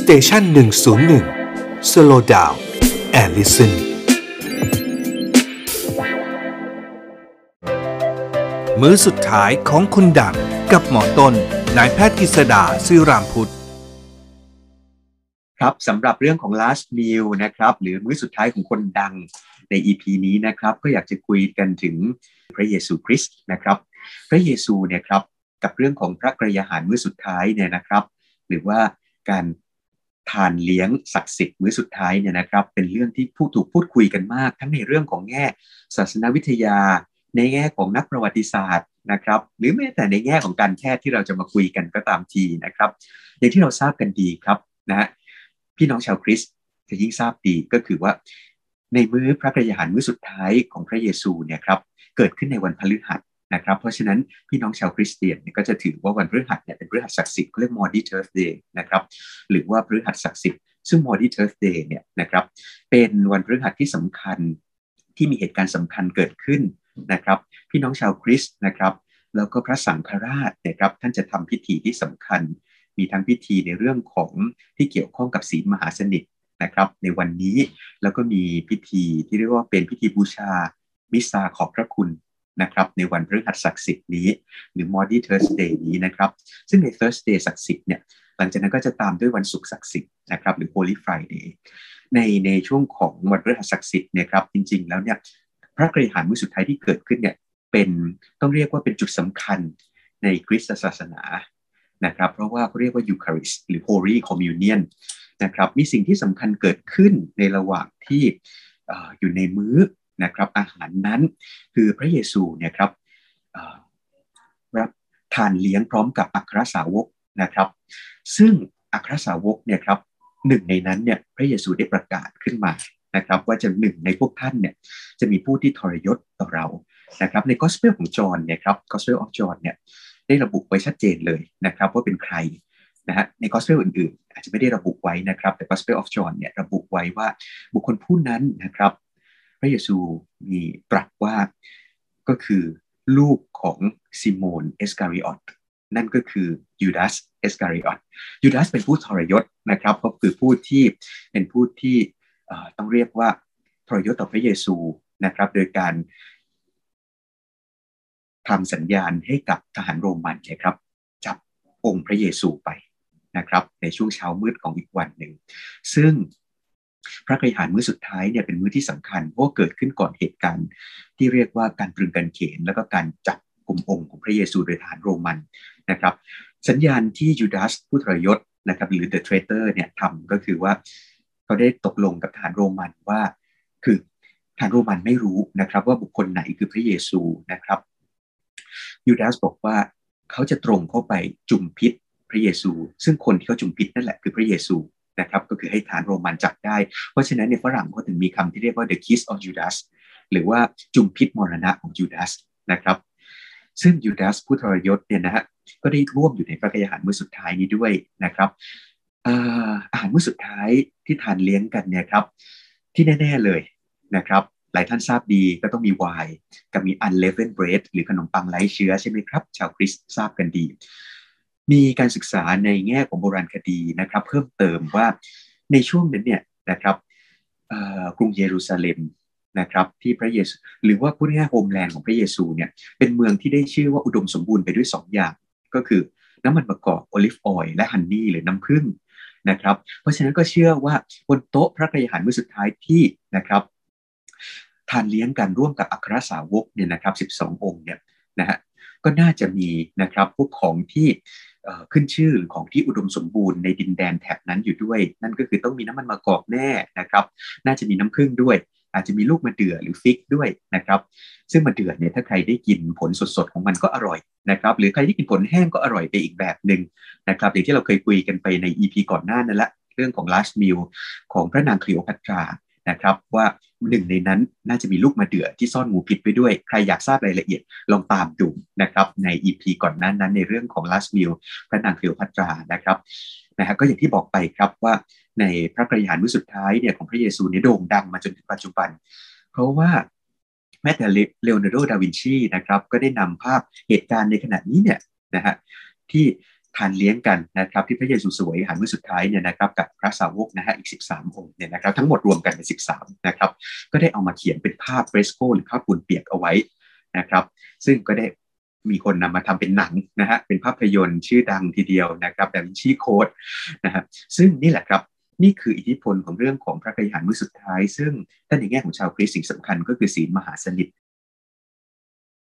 สเตชันหนึ่งศูนย์หนึ่งสโลดาวแอลลิสันมื้อสุดท้ายของคุณดังกับหมอต้นนายแพทย์กฤษดาซื่อรามพุทธครับสำหรับเรื่องของ last meal นะครับ หรือมื้อสุดท้ายของคนดังใน EP นี้นะครับ ก็อยากจะคุยกันถึงพระเยซูคริสต์นะครับ พระเยซูเนี่ยครับกับเรื่องของพระกรยาหารมื้อสุดท้ายเนี่ยนะครับ หรือว่าการ ทานเลี้ยงศักดิ์สิทธิ์มื้อสุดท้ายเนี่ยนะครับเป็นเรื่องที่ผู้ถูกพูดคุยกันมาก ทั้งในเรื่องของแง่ศาสนาวิทยา ในแง่ของนักประวัติศาสตร์นะครับ หรือแม้แต่ในแง่ของการแพทย์ที่เราจะมาคุยกันก็ตามทีนะครับ อย่างที่เราทราบกันดีครับนะฮะพี่น้องชาวคริสต์จะยิ่งทราบดีก็คือว่า ในมื้อพระกระยาหารมื้อสุดท้ายของพระเยซูเนี่ยครับเกิดขึ้นในวันพฤหัส นะครับเพราะฉะนั้นพี่น้องชาวคริสเตียนก็จะถือว่าวันพฤหัสเนี่ยเป็นพฤหัสศักดิ์สิทธิ์เขาเรียก Maundy Thursday นะครับหรือว่าพฤหัสศักดิ์สิทธิ์ซึ่ง Maundy Thursday เนี่ยนะครับเป็นวันพฤหัสที่สำคัญที่มีเหตุการณ์สำคัญเกิดขึ้นนะครับ พี่น้องชาวคริสต์นะครับ แล้วก็พระสังฆราชนะครับ ท่านจะทำพิธีที่สำคัญ มีทั้งพิธีในเรื่องของที่เกี่ยวข้องกับศีลมหาสนิทนะครับ ในวันนี้แล้วก็มีพิธีที่เรียกว่าเป็นพิธีบูชามิซาขอบพระคุณ นะครับในวันพฤหัสศักดิ์สิทธิ์นี้ หรือ Maundy Thursday นี้นะครับ ซึ่งใน Thursday ศักดิ์สิทธิ์เนี่ยหลังจากนั้นก็จะตามด้วยวันศุกร์ศักดิ์สิทธิ์นะครับหรือ Holy Friday ในในช่วงของวันพฤหัสศักดิ์สิทธิ์เนี่ยครับจริง ๆ แล้วเนี่ยพระกริหารมื้อสุดท้ายที่เกิดขึ้นเนี่ยเป็นต้องเรียกว่าเป็นจุดสำคัญในคริสตศาสนานะครับเพราะว่าเขาเรียกว่า Eucharist หรือ Holy Communion นะครับมีสิ่งที่สำคัญเกิดขึ้นในระหว่างที่อยู่ในมื้อ นะครับ อาหารนั้นคือพระเยซูเนี่ยครับรับทานเลี้ยงพร้อมกับอัครสาวกนะครับ ซึ่งอัครสาวกเนี่ยครับหนึ่งในนั้นเนี่ยพระเยซูได้ประกาศขึ้นมานะครับ ว่าจะหนึ่งในพวกท่านเนี่ยจะมีผู้ที่ทรยศต่อเรานะครับในกอสเปลของจอห์นเนี่ยครับกอสเปลออฟจอห์นเนี่ยได้ระบุไว้ชัดเจนเลยนะครับ ว่าเป็นใครนะฮะในกอสเปลอื่นๆ อาจจะไม่ได้ระบุไว้นะครับ แต่กอสเปลออฟจอห์นเนี่ยระบุไว้ว่าบุคคลผู้นั้นนะครับ พระเยซูมีตรัสว่าก็คือลูกของซิโมนเอสการิออตนั่นก็คือยูดาสเอสการิออตยูดาสเป็นผู้ทรยศนะครับก็คือผู้ที่เป็นผู้ที่ต้องเรียกว่าทรยศต่อพระเยซูนะครับ โดยการทำสัญญาณให้กับทหารโรมันนะครับ จับองค์พระเยซูไปนะครับ ในช่วงเช้ามืดของอีกวันหนึ่ง ซึ่ง พระกริหารมื้อสุดท้ายเนี่ยเป็นมื้อที่สำคัญเพราะเกิดขึ้นก่อนเหตุการณ์ ที่เรียกว่าการตรึงกันเขน แล้วก็การจับกลุ่มองค์ของพระเยซูโดยทหารโรมันนะครับ สัญญาณที่ยูดาสผู้ทรยศนะครับหรือ the traitor เนี่ยทำก็คือว่าเขาได้ตกลงกับทหารโรมันว่า คือทหารโรมันไม่รู้นะครับ ว่าบุคคลไหนคือพระเยซูนะครับยูดาสบอกว่าเขาจะตรงเข้าไปจุ่มพิษพระเยซู ซึ่งคนที่เขาจุ่มพิษนั่นแหละคือพระเยซู นะครับก็คือให้ฐานโรมันจับได้ เพราะฉะนั้นในฝรั่งก็ถึงมีคำที่เรียกว่า the kiss of Judas หรือว่าจุมพิษมรณะของยูดาสนะครับซึ่งยูดาสผู้ทรยศเนี่ยนะฮะก็ได้ร่วมอยู่ในพระกยอาหารมื้อสุดท้ายนี้ด้วยนะครับอาหารมื้อสุดท้ายที่ทานเลี้ยงกันเนี่ยครับที่แน่ ๆเลยนะครับหลายท่านทราบดีก็ต้องมีไวน์กับมี unleavened bread หรือขนมปังไร้เชื้อใช่ไหมครับ ชาวคริสต์ทราบกันดี มีการศึกษาในแง่ของโบราณคดีนะครับ เพิ่มเติมว่าในช่วงนั้นเนี่ยนะครับกรุงเยรูซาเล็มนะครับที่พระเยซูหรือว่าพูดง่ายๆโฮมแลนด์ของพระเยซูเนี่ยเป็นเมืองที่ได้ชื่อว่าอุดมสมบูรณ์ไปด้วย 2 อย่าง ก็คือน้ำมันมะกอก olive oil และ honey หรือน้ำผึ้งนะครับเพราะฉะนั้นก็เชื่อว่าบนโต๊ะพระกระยาหารมื้อสุดท้ายที่นะครับทานเลี้ยงกันร่วมกับอัครสาวกเนี่ยนะครับ 12 องค์เนี่ยนะฮะก็น่าจะมีนะครับพวกของที่ ขึ้นชื่อของที่อุดมสมบูรณ์ในดินแดนแถบนั้นอยู่ด้วย นั่นก็คือต้องมีน้ำมันมะกอกแน่นะครับ น่าจะมีน้ำผึ้งด้วย อาจจะมีลูกมะเดื่อหรือ fig ด้วยนะครับ ซึ่งมะเดื่อเนี่ยถ้าใครได้กินผลสดๆของมันก็อร่อยนะครับหรือใครที่กินผลแห้งก็อร่อยไปอีกแบบหนึ่งนะครับอย่างที่เราเคยคุยกันไปใน EP ก่อนหน้านั่นแหละเรื่องของ last meal ของพระนางคลีโอพัตรา นะครับว่าหนึ่งในนั้นน่าจะมีลูกมาเดือที่ซ่อนงูพิษไปด้วย ใครอยากทราบรายละเอียดลองตามดูนะครับใน EP ก่อนนั้นนั้นในเรื่องของ last meal พระนางฟิลพัตรานะครับนะฮะก็อย่างที่บอกไปครับว่าในพระกรยานมือสุดท้ายเนี่ยของพระเยซูเนี่ยโด่งดังมาจนถึงปัจจุบัน เพราะว่าแม้แต่เลโอนาร์โด ดาวินชีนะครับก็ได้นำภาพเหตุการณ์ในขณะนี้เนี่ยนะฮะที่ ทานเลี้ยงกันนะครับที่พระเยซูสวยหารมื้อสุดท้ายเนี่ยนะครับกับพระสาวกนะฮะอีก 13 องค์เนี่ยนะครับทั้งหมดรวมกันเป็น13นะครับก็ได้เอามาเขียนเป็นภาพเฟรสโกหรือภาพปูนเปียกเอาไว้นะครับซึ่งก็ได้มีคนนำมาทำเป็นหนังนะฮะเป็นภาพยนตร์ชื่อดังทีเดียวนะครับแบบชีโค้ดนะฮะซึ่งนี่แหละครับนี่คืออิทธิพลของเรื่องของพระกยหารมื้อสุดท้าย ซึ่งถ้านในแง่ของชาวคริสต์สิ่งสำคัญก็คือศีลมหาสนิท